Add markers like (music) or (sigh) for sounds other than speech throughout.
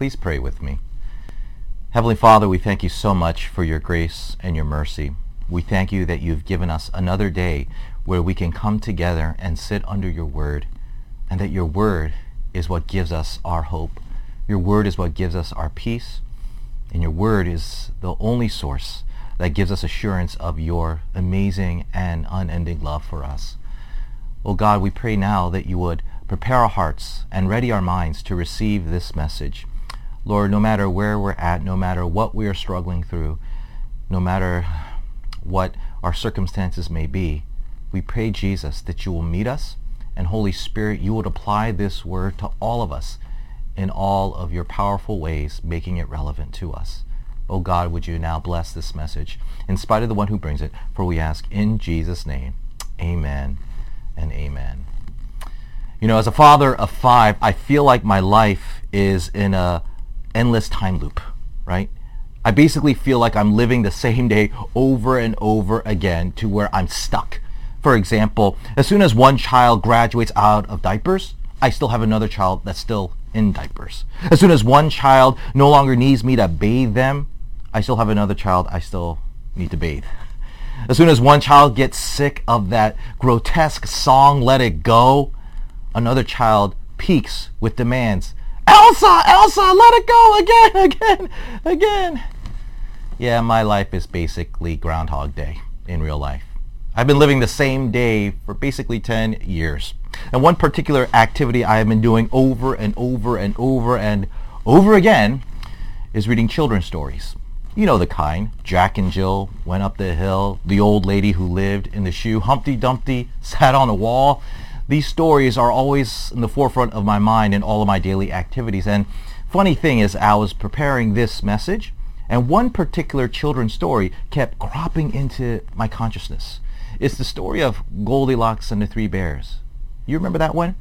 Please pray with me. Heavenly Father, we thank you so much for your grace and your mercy. We thank you that you've given us another day where we can come together and sit under your word, and that your word is what gives us our hope. Your word is what gives us our peace, and your word is the only source that gives us assurance of your amazing and unending love for us. Oh God, we pray now that you would prepare our hearts and ready our minds to receive this message. Lord, no matter where we're at, no matter what we are struggling through, no matter what our circumstances may be, we pray, Jesus, that you will meet us and Holy Spirit, you would apply this word to all of us in all of your powerful ways, making it relevant to us. Oh God, would you now bless this message in spite of the one who brings it, for we ask in Jesus' name. Amen and amen. You know, as a father of five, I feel like my life is in a endless time loop, right? I basically feel like I'm living the same day over and over again to where I'm stuck. For example, as soon as one child graduates out of diapers, I still have another child that's still in diapers. As soon as one child no longer needs me to bathe them, I still have another child I still need to bathe. As soon as one child gets sick of that grotesque song, Let It Go, another child peaks with demands. Elsa, Elsa, let it go again, (laughs) again, again. Yeah, my life is basically Groundhog Day in real life. I've been living the same day for basically 10 years. And one particular activity I have been doing over and over and over and over again is reading children's stories. You know the kind. Jack and Jill went up the hill. The old lady who lived in the shoe. Humpty Dumpty (laughs) sat on the wall. These stories are always in the forefront of my mind in all of my daily activities. And funny thing is, I was preparing this message, and one particular children's story kept cropping into my consciousness. It's the story of Goldilocks and the Three Bears. You remember that one?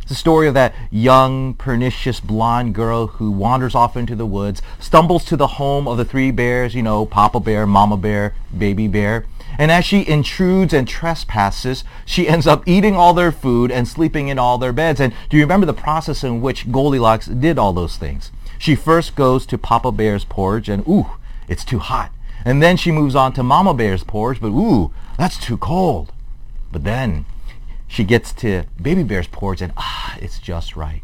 It's the story of that young, pernicious blonde girl who wanders off into the woods, stumbles to the home of the three bears, you know, Papa Bear, Mama Bear, Baby Bear, and as she intrudes and trespasses, she ends up eating all their food and sleeping in all their beds. And do you remember the process in which Goldilocks did all those things? She first goes to Papa Bear's porch and ooh, it's too hot. And then she moves on to Mama Bear's porch, but ooh, that's too cold. But then she gets to Baby Bear's porch and ah, it's just right.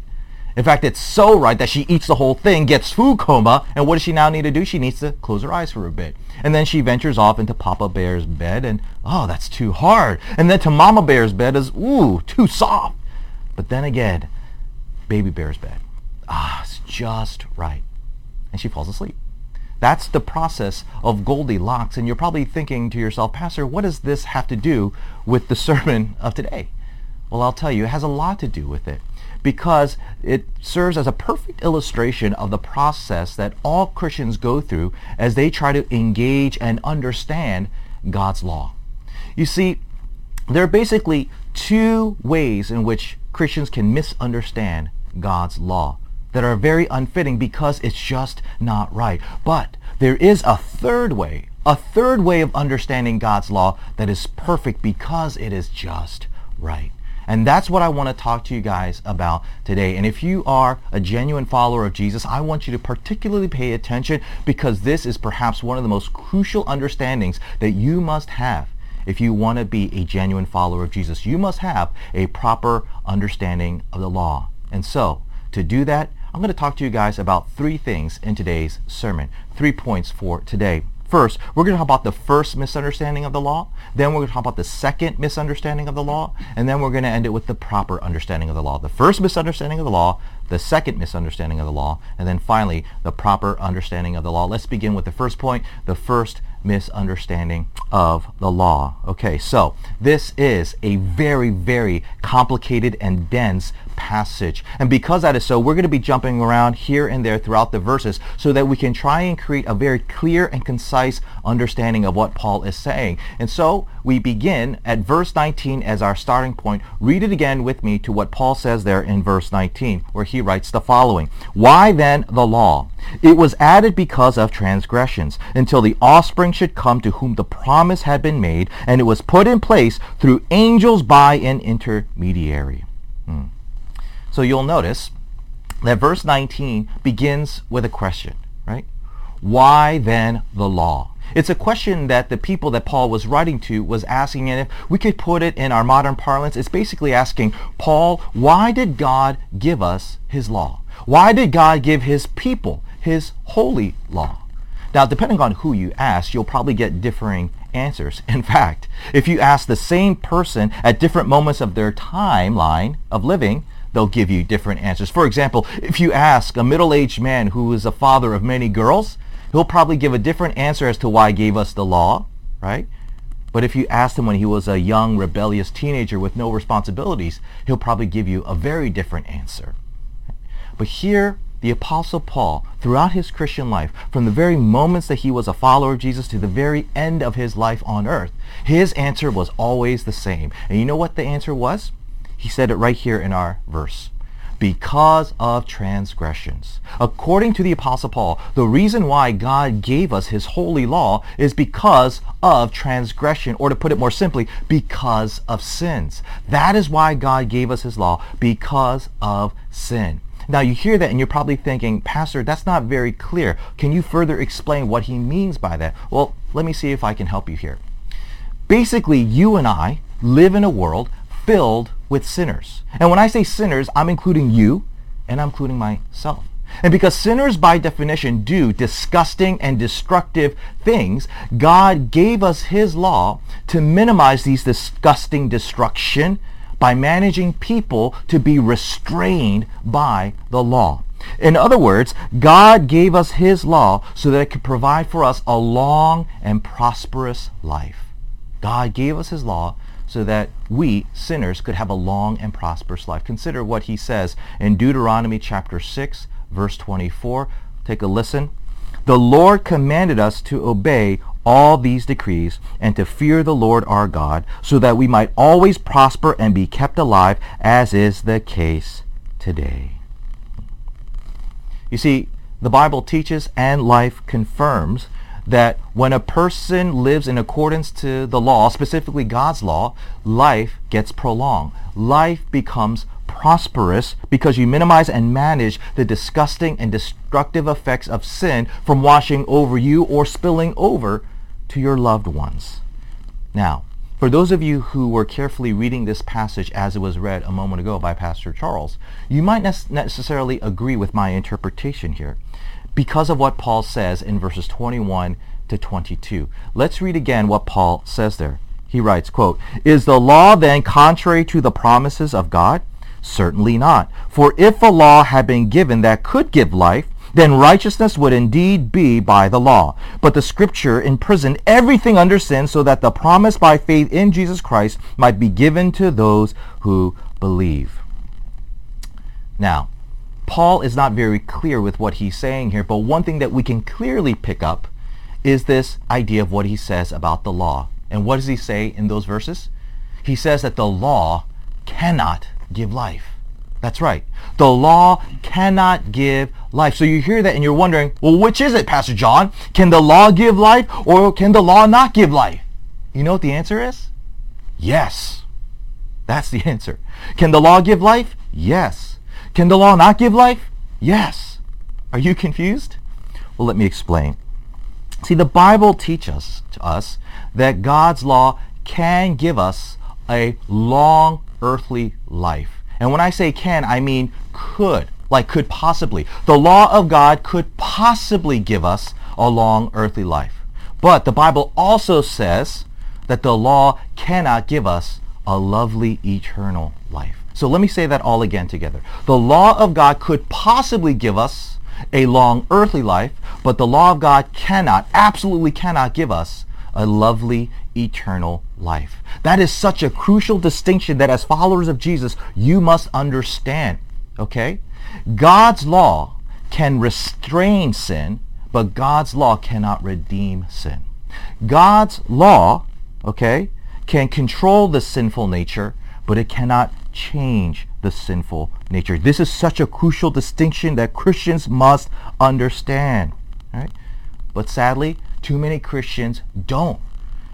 In fact, it's so right that she eats the whole thing, gets food coma, and what does she now need to do? She needs to close her eyes for a bit. And then she ventures off into Papa Bear's bed, and oh, that's too hard. And then to Mama Bear's bed is, ooh, too soft. But then again, Baby Bear's bed, ah, it's just right. And she falls asleep. That's the process of Goldilocks. And you're probably thinking to yourself, Pastor, what does this have to do with the sermon of today? Well, I'll tell you, it has a lot to do with it because it serves as a perfect illustration of the process that all Christians go through as they try to engage and understand God's law. You see, there are basically two ways in which Christians can misunderstand God's law that are very unfitting because it's just not right. But there is a third way, a third way of understanding God's law that is perfect because it is just right. And that's what I want to talk to you guys about today. And if you are a genuine follower of Jesus, I want you to particularly pay attention because this is perhaps one of the most crucial understandings that you must have if you want to be a genuine follower of Jesus. You must have a proper understanding of the law. And so, to do that, I'm going to talk to you guys about three things in today's sermon. Three points for today. First, we're going to talk about the first misunderstanding of the law. Then we're going to talk about the second misunderstanding of the law. And then we're going to end it with the proper understanding of the law. The first misunderstanding of the law, the second misunderstanding of the law, and then finally, the proper understanding of the law. Let's begin with the first point, the first misunderstanding of the law. Okay, so this is a very, very complicated and dense passage. And because that is so, we're going to be jumping around here and there throughout the verses so that we can try and create a very clear and concise understanding of what Paul is saying. And so we begin at verse 19 as our starting point. Read it again with me to what Paul says there in verse 19, where he writes the following. Why then the law? It was added because of transgressions, until the offspring should come to whom the promise had been made, and it was put in place through angels by an intermediary. Hmm. So you'll notice that verse 19 begins with a question, right? Why then the law? It's a question that the people that Paul was writing to was asking, and if we could put it in our modern parlance, it's basically asking, Paul, why did God give us his law? Why did God give his people his holy law? Now, depending on who you ask, you'll probably get differing answers. (laughs) In fact, if you ask the same person at different moments of their timeline of living, they'll give you different answers. For example, if you ask a middle-aged man who is a father of many girls, he'll probably give a different answer as to why he gave us the law, right? But if you asked him when he was a young, rebellious teenager with no responsibilities, he'll probably give you a very different answer. But here, the Apostle Paul, throughout his Christian life, from the very moments that he was a follower of Jesus to the very end of his life on earth, his answer was always the same. And you know what the answer was? He said it right here in our verse because of transgressions. According to the Apostle Paul, the reason why God gave us his holy law is because of transgression, or to put it more simply, because of sins. That is why God gave us his law, because of sin. Now you hear that and you're probably thinking, Pastor, that's not very clear. Can you further explain what he means by that? Well, let me see if I can help you here. Basically, you and I live in a world filled with sinners. And when I say sinners, I'm including you and I'm including myself. And because sinners by definition do disgusting and destructive things, God gave us his law to minimize these disgusting destruction by managing people to be restrained by the law. In other words, God gave us his law so that it could provide for us a long and prosperous life. God gave us his law so that we, sinners, could have a long and prosperous life. Consider what he says in Deuteronomy chapter 6, verse 24. Take a listen. The Lord commanded us to obey all these decrees and to fear the Lord our God, so that we might always prosper and be kept alive, as is the case today. You see, the Bible teaches and life confirms that when a person lives in accordance to the law, specifically God's law, life gets prolonged. Life becomes prosperous because you minimize and manage the disgusting and destructive effects of sin from washing over you or spilling over to your loved ones. Now, for those of you who were carefully reading this passage as it was read a moment ago by Pastor Charles, you might ne- necessarily agree with my interpretation here because of what Paul says in verses 21 to 22. Let's read again what Paul says there. He writes, quote, Is the law then contrary to the promises of God? Certainly not. For if a law had been given that could give life, then righteousness would indeed be by the law. But the scripture imprisoned everything under sin so that the promise by faith in Jesus Christ might be given to those who believe. Now, Paul is not very clear with what he's saying here, but one thing that we can clearly pick up is this idea of what he says about the law. And what does he say in those verses? He says that the law cannot give life. That's right. The law cannot give life. So you hear that and you're wondering, well, which is it, Pastor John? Can the law give life or can the law not give life? You know what the answer is? Yes. That's the (laughs) answer. Can the law give life? Yes. Can the law not give life? Yes. Are you confused? Well, let me explain. See, the Bible teaches us that God's law can give us a long earthly life. And when I say can, I mean could, like could possibly. The law of God could possibly give us a long earthly life. But the Bible also says that the law cannot give us a lovely eternal life. So let me say that all again together. The law of God could possibly give us a long earthly life, but the law of God cannot, absolutely cannot give us a lovely eternal life. That is such a crucial distinction that as followers of Jesus, you must understand. Okay? God's law can restrain sin, but God's law cannot redeem sin. God's law, okay, can control the sinful nature, but it cannot change the sinful nature. This is such a crucial distinction that Christians must understand. Right? But sadly, too many Christians don't.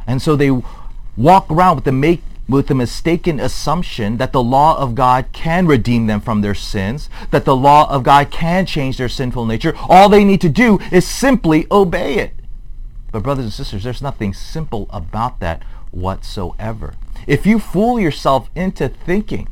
And so they walk around with the make with the mistaken assumption that the law of God can redeem them from their sins, that the law of God can change their sinful nature. All they need to do is simply obey it. But brothers and sisters, there's nothing simple about that whatsoever. If you fool yourself into thinking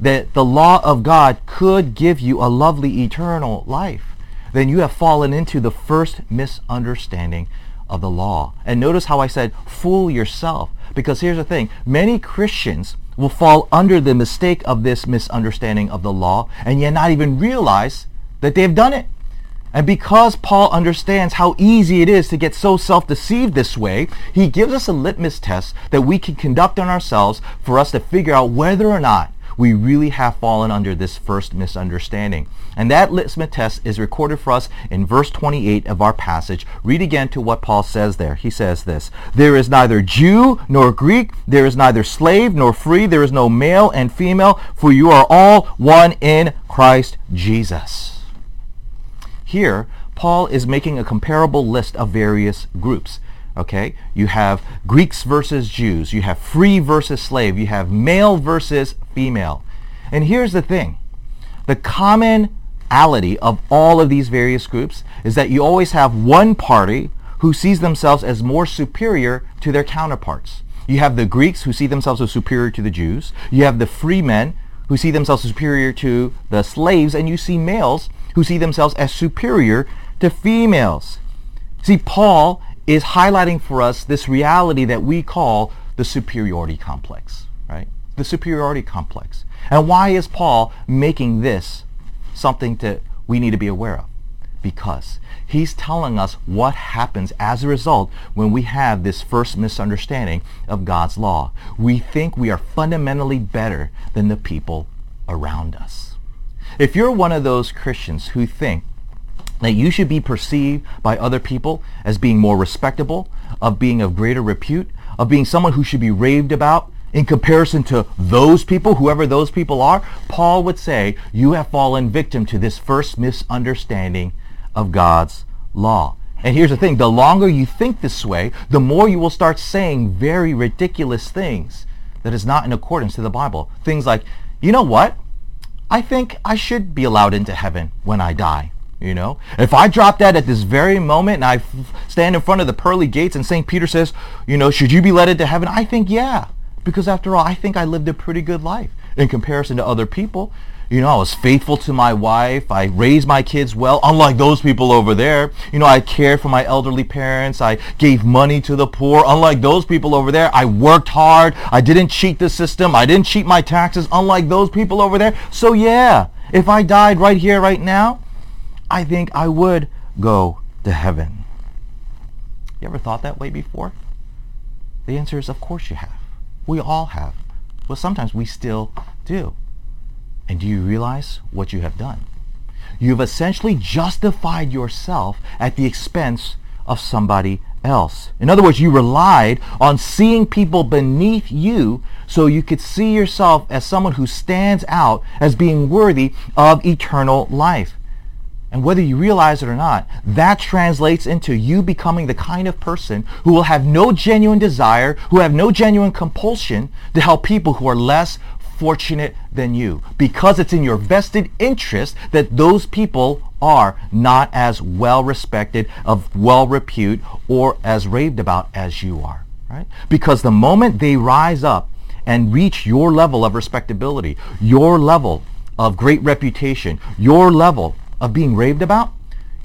that the law of God could give you a lovely eternal life, then you have fallen into the first misunderstanding of the law. And notice how I said, fool yourself. Because here's the thing many Christians will fall under the mistake of this misunderstanding of the law and yet not even realize that they've done it. And because Paul understands how easy it is to get so self-deceived this way, he gives us a litmus test that we can conduct on ourselves for us to figure out whether or not we really have fallen under this first misunderstanding. And that litmus test is recorded for us in verse 28 of our passage. Read again to what Paul says there. He says this, There is neither Jew nor Greek, there is neither slave nor free, there is no male and female, for you are all one in Christ Jesus. Here, Paul is making a comparable list of various groups. Okay? You have Greeks versus Jews. You have free versus slave. You have male versus female. And here's the thing. The commonality of all of these various groups is that you always have one party who sees themselves as more superior to their counterparts. You have the Greeks who see themselves as superior to the Jews. You have the free men who see themselves as superior to the slaves. And you see males who see themselves as superior to females. See, Paul is highlighting for us this reality that we call the superiority complex, right? The superiority complex. And why is Paul making this something that we need to be aware of? Because he's telling us what happens as a result when we have this first misunderstanding of God's law. We think we are fundamentally better than the people around us. If you're one of those Christians who think that you should be perceived by other people as being more respectable, of being of greater repute, of being someone who should be raved about in comparison to those people, whoever those people are, Paul would say you have fallen victim to this first misunderstanding of God's law. And here's the thing, the longer you think this way, the more you will start saying very ridiculous things that is not in accordance to the Bible. Things like, you know what? I think I should be allowed into heaven when I die. You know, if I drop that at this very moment and I stand in front of the pearly gates and St. Peter says, you know, should you be led into heaven? I think, yeah. Because after all, I think I lived a pretty good life in comparison to other people. You know, I was faithful to my wife. I raised my kids well, unlike those people over there. You know, I cared for my elderly parents. I gave money to the poor, unlike those people over there. I worked hard. I didn't cheat the system. I didn't cheat my taxes, unlike those people over there. So yeah, if I died right here, right now, I think I would go to heaven. You ever thought that way before? The answer is, of course you have. We all have. But sometimes we still do. And do you realize what you have done? You've essentially justified yourself at the expense of somebody else. In other words, you relied on seeing people beneath you so you could see yourself as someone who stands out as being worthy of eternal life. And whether you realize it or not, that translates into you becoming the kind of person who will have no genuine desire, who have no genuine compulsion to help people who are less fortunate than you. Because it's in your vested interest that those people are not as well respected, of well repute, or as raved about as you are. Right? Because the moment they rise up and reach your level of respectability, your level of great reputation, your level of being raved about,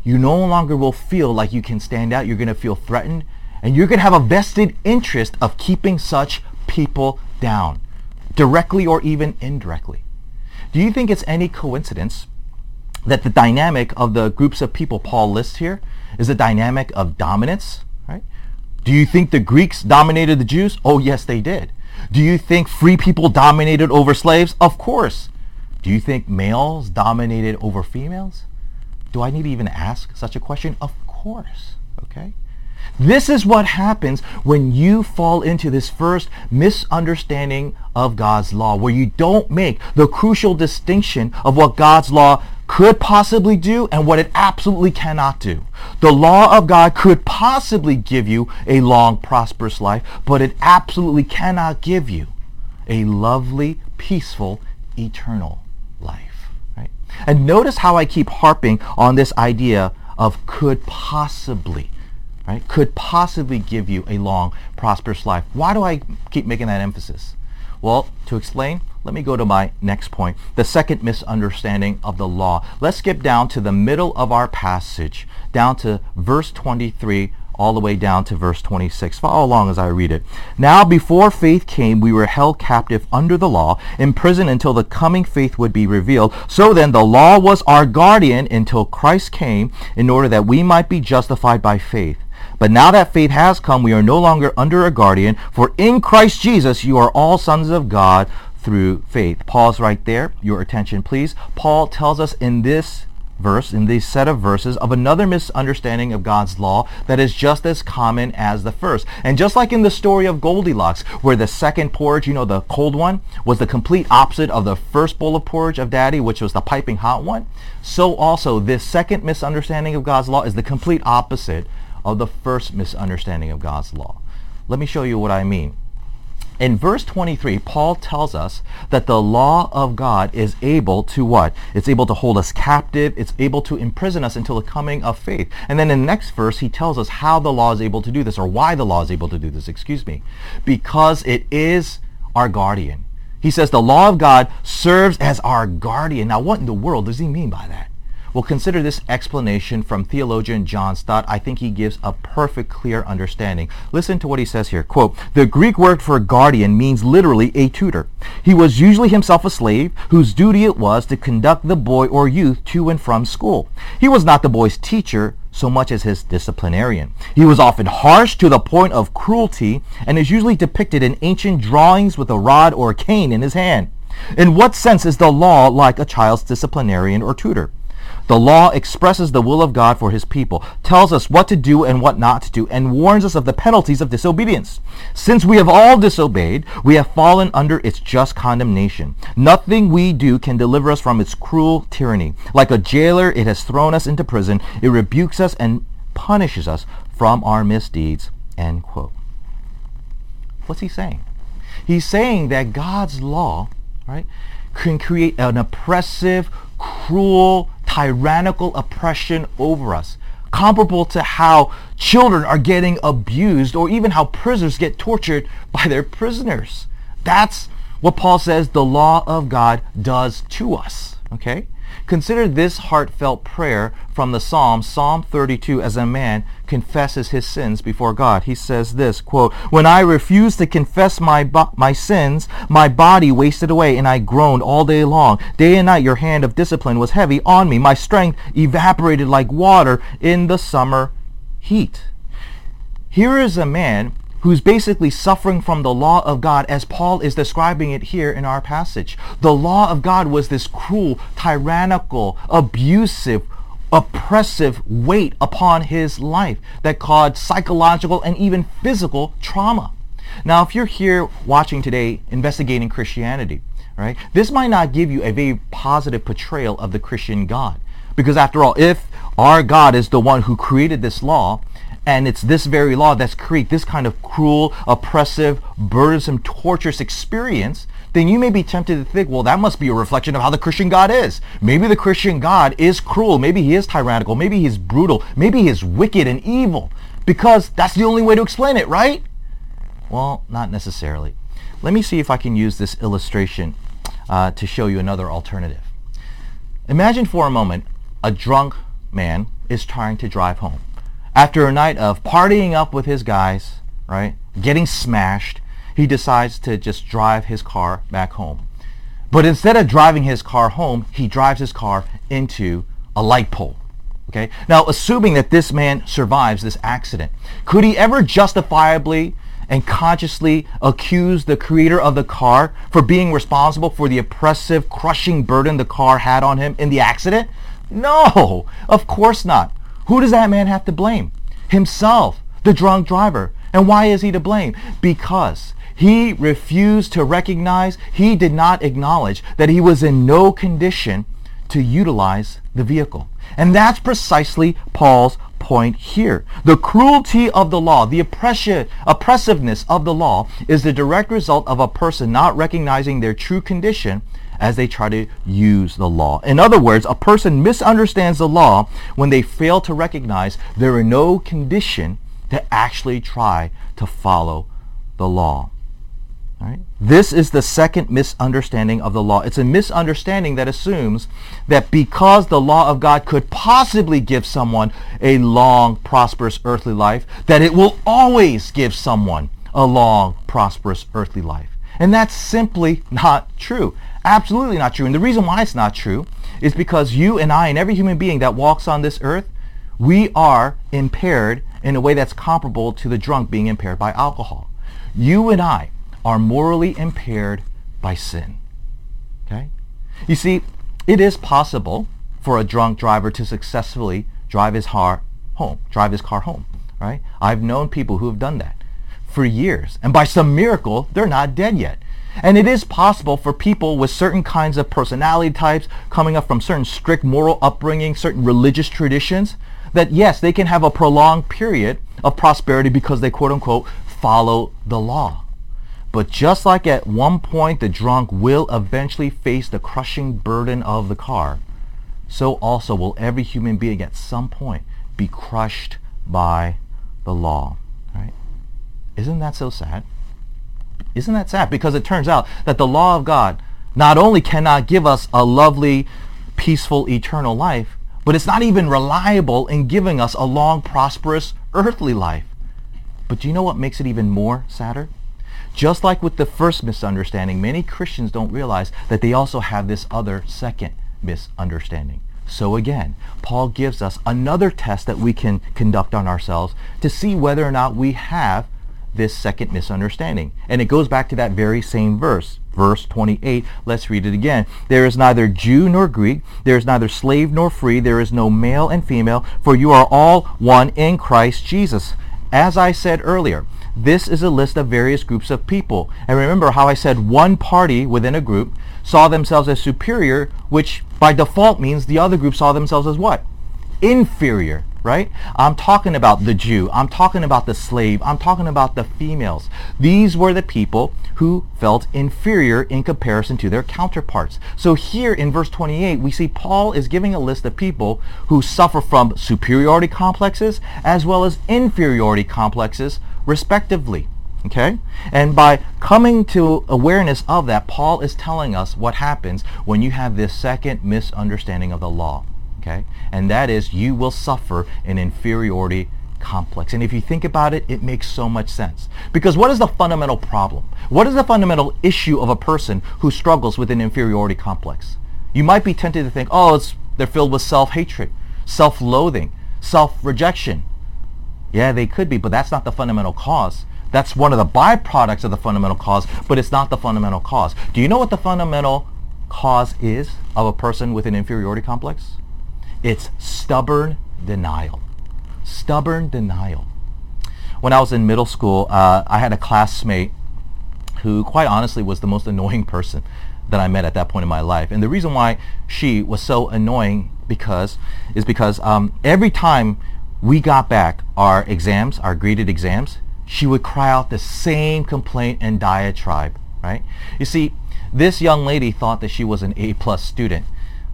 you no longer will feel like you can stand out. You're going to feel threatened. And you're going to have a vested interest of keeping such people down, directly or even indirectly. Do you think it's any coincidence that the dynamic of the groups of people Paul lists here is a dynamic of dominance? Right? Do you think the Greeks dominated the Jews? Oh, yes, they did. Do you think free people dominated over slaves? Of course. Do you think males dominated over females? Do I need to even ask such a question? Of course. Okay? This is what happens when you fall into this first misunderstanding of God's law, where you don't make the crucial distinction of what God's law could possibly do and what it absolutely cannot do. The law of God could possibly give you a long, prosperous life, but it absolutely cannot give you a lovely, peaceful, eternal? And notice how I keep harping on this idea of could possibly, right? Could possibly give you a long, prosperous life. Why do I keep making that emphasis? Well, to explain, let me go to my next point. The second misunderstanding of the law. Let's skip down to the middle of our passage, down to verse 23 all the way down to verse 26. Follow along as I read it. Now before faith came, we were held captive under the law, imprisoned until the coming faith would be revealed. So then the law was our guardian until Christ came in order that we might be justified by faith. But now that faith has come, we are no longer under a guardian, for in Christ Jesus you are all sons of God through faith. Pause right there. Your attention, please. Paul tells us in this verse, in this set of verses, of another misunderstanding of God's law that is just as common as the first. And just like in the story of Goldilocks, where the second porridge, you know, the cold one, was the complete opposite of the first bowl of porridge of daddy, which was the piping hot one, so also this second misunderstanding of God's law is the complete opposite of the first misunderstanding of God's law. Let me show you what I mean. In verse 23, Paul tells us that the law of God is able to what? It's able to hold us captive. It's able to imprison us until the coming of faith. And then in the next verse, he tells us how the law is able to do this, or why the law is able to do this, excuse me. Because it is our guardian. He says the law of God serves as our guardian. Now, what in the world does he mean by that? Well, consider this explanation from theologian John Stott. I think he gives a perfect, clear understanding. Listen to what he says here. Quote, the Greek word for guardian means literally a tutor. He was usually himself a slave whose duty it was to conduct the boy or youth to and from school. He was not the boy's teacher, so much as his disciplinarian. He was often harsh to the point of cruelty and is usually depicted in ancient drawings with a rod or a cane in his hand. In what sense is the law like a child's disciplinarian or tutor? The law expresses the will of God for his people, tells us what to do and what not to do, and warns us of the penalties of disobedience. Since we have all disobeyed, we have fallen under its just condemnation. Nothing we do can deliver us from its cruel tyranny. Like a jailer, it has thrown us into prison. It rebukes us and punishes us from our misdeeds. End quote. What's he saying? He's saying that God's law, right, can create an oppressive, cruel, tyrannical oppression over us, comparable to how children are getting abused or even how prisoners get tortured by their prisoners. That's what Paul says the law of God does to us. Okay? Consider this heartfelt prayer from the Psalm, Psalm 32, as a man confesses his sins before God. He says this, quote, When I refused to confess my, bo- my sins, my body wasted away, and I groaned all day long. Day and night your hand of discipline was heavy on me. My strength evaporated like water in the summer heat. Here is a man who's basically suffering from the law of God as Paul is describing it here in our passage. The law of God was this cruel, tyrannical, abusive, oppressive weight upon his life that caused psychological and even physical trauma. Now, if you're here watching today investigating Christianity, right, this might not give you a very positive portrayal of the Christian God. Because after all, if our God is the one who created this law, and it's this very law that's create this kind of cruel, oppressive, burdensome, torturous experience, then you may be tempted to think, well, that must be a reflection of how the Christian God is. Maybe the Christian God is cruel. Maybe he is tyrannical. Maybe he's brutal. Maybe he is wicked and evil. Because that's the only way to explain it, right? Well, not necessarily. Let me see if I can use this illustration uh, to show you another alternative. Imagine for a moment a drunk man is trying to drive home after a night of partying up with his guys, right, getting smashed, he decides to just drive his car back home. But instead of driving his car home, he drives his car into a light pole. Okay? Now, assuming that this man survives this accident, could he ever justifiably and consciously accuse the creator of the car for being responsible for the oppressive, crushing burden the car had on him in the accident? No, of course not. Who does that man have to blame? Himself, the drunk driver. And why is he to blame? Because he refused to recognize, he did not acknowledge that he was in no condition to utilize the vehicle. And that's precisely Paul's point here. The cruelty of the law, the oppressiveness of the law is the direct result of a person not recognizing their true condition as they try to use the law. In other words, a person misunderstands the law when they fail to recognize there are no condition to actually try to follow the law. Right? This is the second misunderstanding of the law. It's a misunderstanding that assumes that because the law of God could possibly give someone a long, prosperous earthly life, that it will always give someone a long, prosperous earthly life. And that's simply not true. Absolutely not true. And the reason why it's not true is because you and I and every human being that walks on this earth, we are impaired in a way that's comparable to the drunk being impaired by alcohol. You and I are morally impaired by sin. Okay? You see, it is possible for a drunk driver to successfully drive his car home, drive his car home, right? I've known people who have done that for years. And by some miracle, they're not dead yet. And it is possible for people with certain kinds of personality types coming up from certain strict moral upbringing, certain religious traditions, that yes, they can have a prolonged period of prosperity because they quote unquote follow the law. But just like at one point the drunk will eventually face the crushing burden of the car, so also will every human being at some point be crushed by the law. Right? Isn't that so sad? Isn't that sad? Because it turns out that the law of God not only cannot give us a lovely, peaceful, eternal life, but it's not even reliable in giving us a long, prosperous, earthly life. But do you know what makes it even more sadder? Just like with the first misunderstanding, many Christians don't realize that they also have this other second misunderstanding. So again, Paul gives us another test that we can conduct on ourselves to see whether or not we have this second misunderstanding. And it goes back to that very same verse, verse 28. Let's read it again. There is neither Jew nor Greek, there is neither slave nor free, there is no male and female, for you are all one in Christ Jesus. As I said earlier, this is a list of various groups of people. And remember how I said one party within a group saw themselves as superior, which by default means the other group saw themselves as what? Inferior right? I'm talking about the Jew. I'm talking about the slave. I'm talking about the females. These were the people who felt inferior in comparison to their counterparts. So here in verse 28, we see Paul is giving a list of people who suffer from superiority complexes as well as inferiority complexes, respectively. Okay? And by coming to awareness of that, Paul is telling us what happens when you have this second misunderstanding of the law okay? And that is you will suffer an inferiority complex. And if you think about it, it makes so much sense. Because what is the fundamental problem? What is the fundamental issue of a person who struggles with an inferiority complex? You might be tempted to think, oh, they're filled with self-hatred, self-loathing, self-rejection. Yeah, they could be, but that's not the fundamental cause. That's one of the byproducts of the fundamental cause, but it's not the fundamental cause. Do you know what the fundamental cause is of a person with an inferiority complex? It's stubborn denial. Stubborn denial. When I was in middle school, uh, I had a classmate who quite honestly was the most annoying person that I met at that point in my life. And the reason why she was so annoying because is because um, every time we got back our exams, our graded exams, she would cry out the same complaint and diatribe, right? You see, this young lady thought that she was an A plus student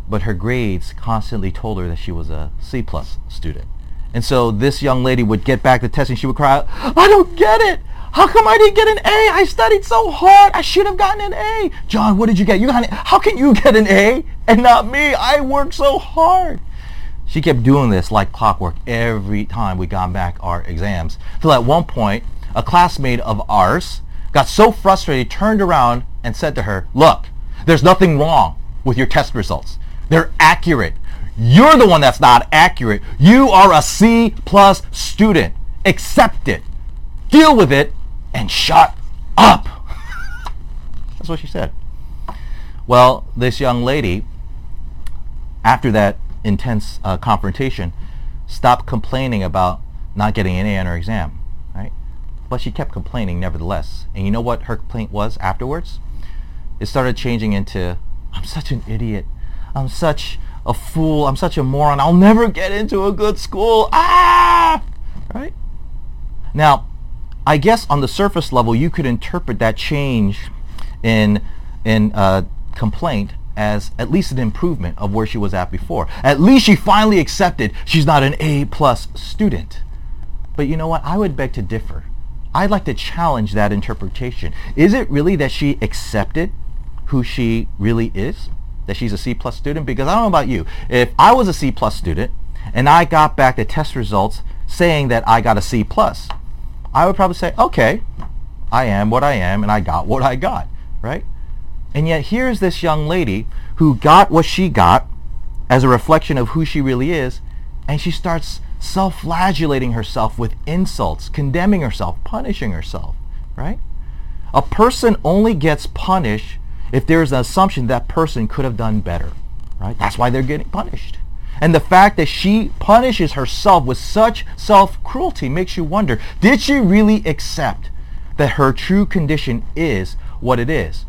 but her grades constantly told her that she was a C plus student. And so this young lady would get back the test and she would cry out, I don't get it. How come I didn't get an A? I studied so hard. I should have gotten an A. John, what did you get? You got an A. How can you get an A and not me? I worked so hard. She kept doing this like clockwork every time we got back our exams. Till at one point, a classmate of ours got so frustrated, turned around and said to her, look, there's nothing wrong with your test results. They're accurate. You're the one that's not accurate. You are a C plus student. Accept it. Deal with it and shut up. (laughs) that's what she said. Well, this young lady, after that intense uh, confrontation, stopped complaining about not getting an A on her exam, right? But she kept complaining nevertheless. And you know what her complaint was afterwards? It started changing into, I'm such an idiot. I'm such a fool. I'm such a moron. I'll never get into a good school. Ah! Right? Now, I guess on the surface level, you could interpret that change in in uh, complaint as at least an improvement of where she was at before. At least she finally accepted she's not an A plus student. But you know what? I would beg to differ. I'd like to challenge that interpretation. Is it really that she accepted who she really is? That she's a C plus student? Because I don't know about you. If I was a C plus student and I got back the test results saying that I got a C plus, I would probably say, okay, I am what I am and I got what I got, right? And yet here's this young lady who got what she got as a reflection of who she really is, and she starts self-flagellating herself with insults, condemning herself, punishing herself, right? A person only gets punished if there's an assumption that person could have done better, right? That's why they're getting punished. And the fact that she punishes herself with such self-cruelty makes you wonder, did she really accept that her true condition is what it is?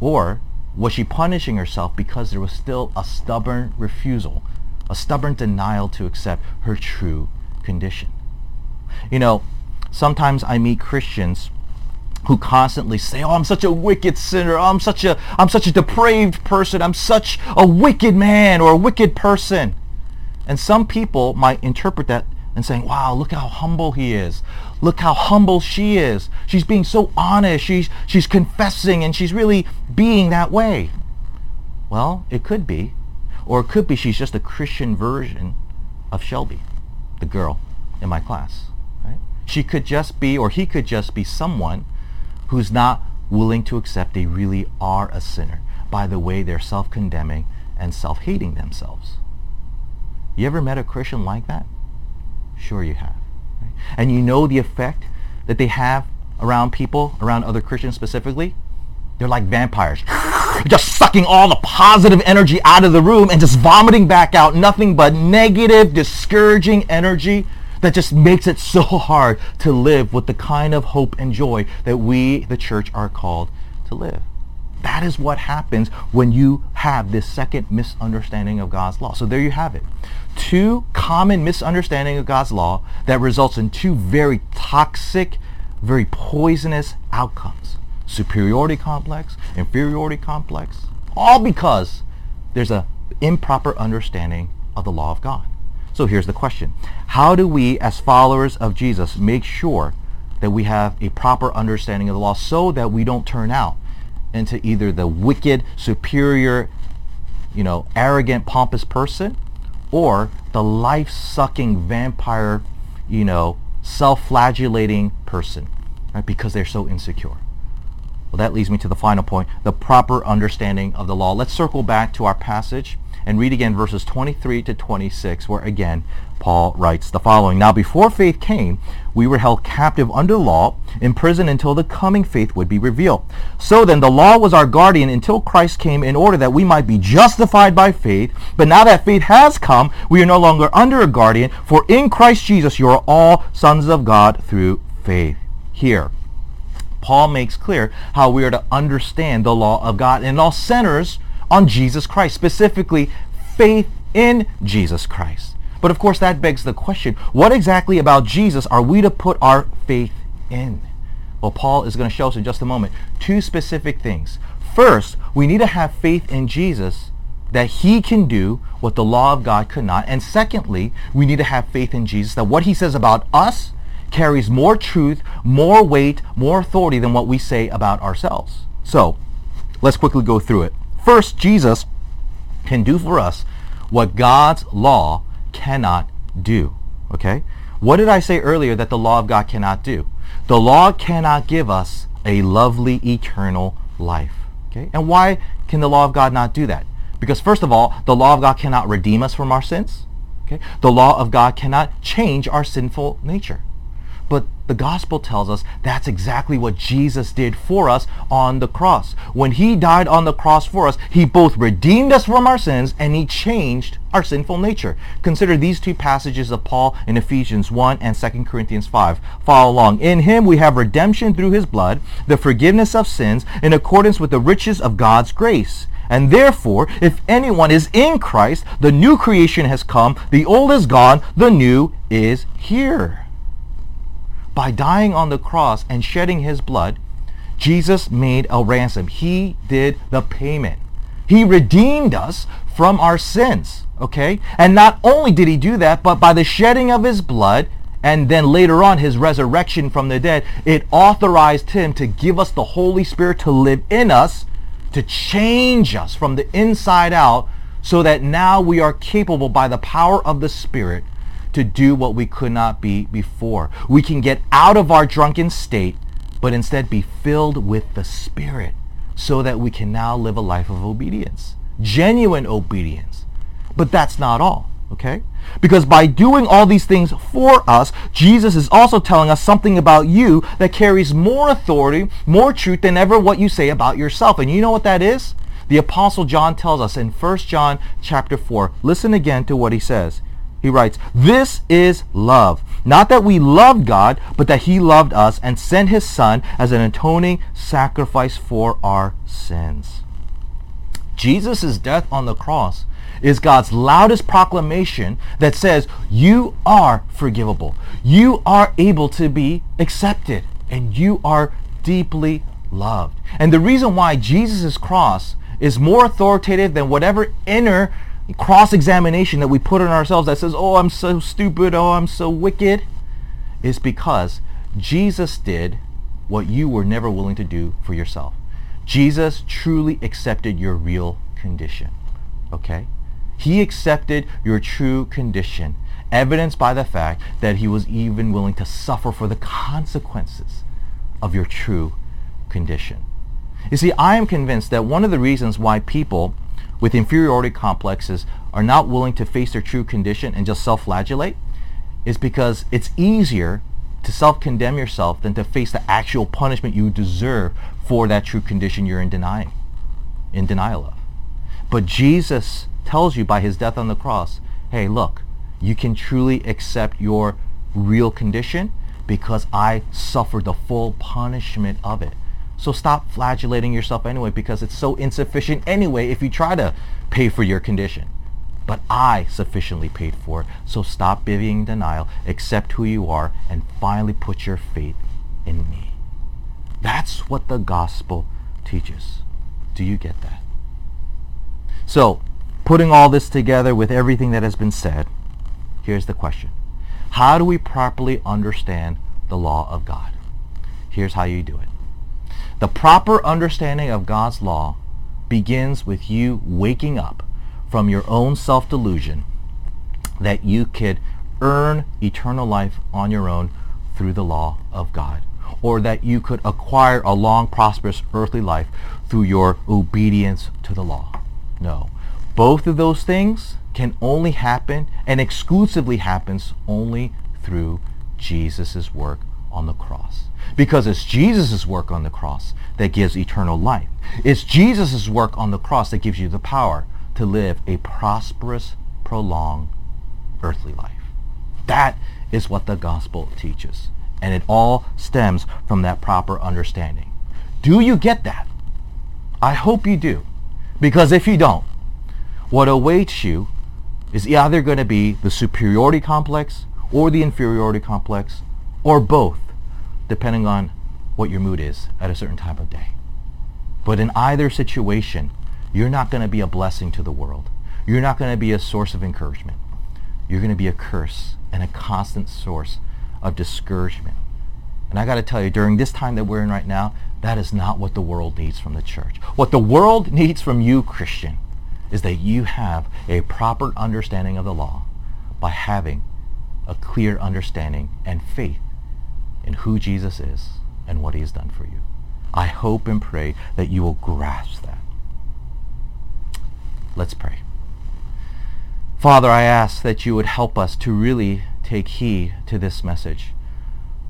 Or was she punishing herself because there was still a stubborn refusal, a stubborn denial to accept her true condition? You know, sometimes I meet Christians who constantly say, "Oh, I'm such a wicked sinner. Oh, I'm such a I'm such a depraved person. I'm such a wicked man or a wicked person." And some people might interpret that and saying, wow, look how humble he is. Look how humble she is. She's being so honest. She's, she's confessing and she's really being that way. Well, it could be. Or it could be she's just a Christian version of Shelby, the girl in my class. Right? She could just be, or he could just be someone who's not willing to accept they really are a sinner by the way they're self-condemning and self-hating themselves. You ever met a Christian like that? Sure you have. Right? And you know the effect that they have around people, around other Christians specifically? They're like vampires. (laughs) just sucking all the positive energy out of the room and just vomiting back out nothing but negative, discouraging energy that just makes it so hard to live with the kind of hope and joy that we, the church, are called to live. That is what happens when you have this second misunderstanding of God's law. So there you have it. Two common misunderstanding of God's law that results in two very toxic, very poisonous outcomes. Superiority complex, inferiority complex, all because there's an improper understanding of the law of God. So here's the question. How do we, as followers of Jesus, make sure that we have a proper understanding of the law so that we don't turn out into either the wicked, superior, you know, arrogant, pompous person or the life-sucking vampire, you know, self-flagellating person, right? Because they're so insecure. Well, that leads me to the final point, the proper understanding of the law. Let's circle back to our passage and read again verses 23 to 26, where again, Paul writes the following. Now before faith came, we were held captive under law, imprisoned until the coming faith would be revealed. So then the law was our guardian until Christ came in order that we might be justified by faith. But now that faith has come, we are no longer under a guardian, for in Christ Jesus you are all sons of God through faith. Here, Paul makes clear how we are to understand the law of God and all centers on Jesus Christ, specifically faith in Jesus Christ. But of course, that begs the question, what exactly about Jesus are we to put our faith in? Well, Paul is going to show us in just a moment two specific things. First, we need to have faith in Jesus that he can do what the law of God could not. And secondly, we need to have faith in Jesus that what he says about us carries more truth, more weight, more authority than what we say about ourselves. So, let's quickly go through it. First, Jesus can do for us what God's law cannot do. Okay? What did I say earlier that the law of God cannot do? The law cannot give us a lovely eternal life. Okay? And why can the law of God not do that? Because first of all, the law of God cannot redeem us from our sins. Okay? The law of God cannot change our sinful nature. But the gospel tells us that's exactly what Jesus did for us on the cross. When he died on the cross for us, he both redeemed us from our sins and he changed our sinful nature. Consider these two passages of Paul in Ephesians 1 and 2 Corinthians 5. Follow along. In him we have redemption through his blood, the forgiveness of sins in accordance with the riches of God's grace. And therefore, if anyone is in Christ, the new creation has come, the old is gone, the new is here. By dying on the cross and shedding his blood, Jesus made a ransom. He did the payment. He redeemed us from our sins. Okay? And not only did he do that, but by the shedding of his blood, and then later on his resurrection from the dead, it authorized him to give us the Holy Spirit to live in us, to change us from the inside out, so that now we are capable by the power of the Spirit to do what we could not be before. We can get out of our drunken state, but instead be filled with the Spirit so that we can now live a life of obedience, genuine obedience. But that's not all, okay? Because by doing all these things for us, Jesus is also telling us something about you that carries more authority, more truth than ever what you say about yourself. And you know what that is? The apostle John tells us in 1 John chapter 4. Listen again to what he says. He writes, This is love. Not that we loved God, but that he loved us and sent his son as an atoning sacrifice for our sins. Jesus' death on the cross is God's loudest proclamation that says you are forgivable. You are able to be accepted and you are deeply loved. And the reason why Jesus' cross is more authoritative than whatever inner cross-examination that we put on ourselves that says, oh, I'm so stupid, oh, I'm so wicked, is because Jesus did what you were never willing to do for yourself. Jesus truly accepted your real condition. Okay? He accepted your true condition, evidenced by the fact that he was even willing to suffer for the consequences of your true condition. You see, I am convinced that one of the reasons why people with inferiority complexes are not willing to face their true condition and just self-flagellate is because it's easier to self-condemn yourself than to face the actual punishment you deserve for that true condition you're in denying, in denial of. But Jesus tells you by his death on the cross, hey, look, you can truly accept your real condition because I suffered the full punishment of it. So stop flagellating yourself anyway because it's so insufficient anyway if you try to pay for your condition. But I sufficiently paid for it. So stop being denial, accept who you are, and finally put your faith in me. That's what the gospel teaches. Do you get that? So, putting all this together with everything that has been said, here's the question. How do we properly understand the law of God? Here's how you do it. The proper understanding of God's law begins with you waking up from your own self-delusion that you could earn eternal life on your own through the law of God or that you could acquire a long prosperous earthly life through your obedience to the law. No. Both of those things can only happen and exclusively happens only through Jesus' work on the cross. Because it's Jesus' work on the cross that gives eternal life. It's Jesus' work on the cross that gives you the power to live a prosperous, prolonged earthly life. That is what the gospel teaches. And it all stems from that proper understanding. Do you get that? I hope you do. Because if you don't, what awaits you is either going to be the superiority complex or the inferiority complex or both, depending on what your mood is at a certain time of day. But in either situation, you're not going to be a blessing to the world. You're not going to be a source of encouragement. You're going to be a curse and a constant source of discouragement. And I got to tell you, during this time that we're in right now, that is not what the world needs from the church. What the world needs from you, Christian, is that you have a proper understanding of the law by having a clear understanding and faith in who Jesus is and what he has done for you. I hope and pray that you will grasp that. Let's pray. Father, I ask that you would help us to really take heed to this message.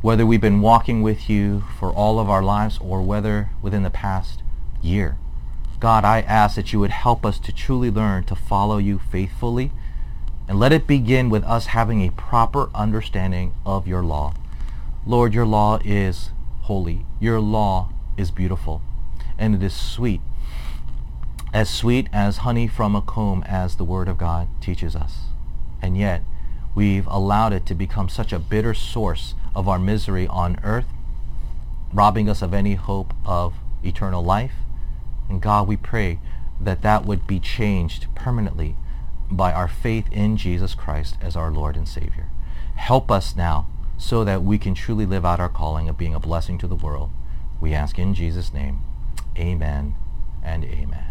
Whether we've been walking with you for all of our lives or whether within the past year. God, I ask that you would help us to truly learn to follow you faithfully and let it begin with us having a proper understanding of your law. Lord, your law is holy. Your law is beautiful and it is sweet. As sweet as honey from a comb as the Word of God teaches us. And yet, We've allowed it to become such a bitter source of our misery on earth, robbing us of any hope of eternal life. And God, we pray that that would be changed permanently by our faith in Jesus Christ as our Lord and Savior. Help us now so that we can truly live out our calling of being a blessing to the world. We ask in Jesus' name, amen and amen.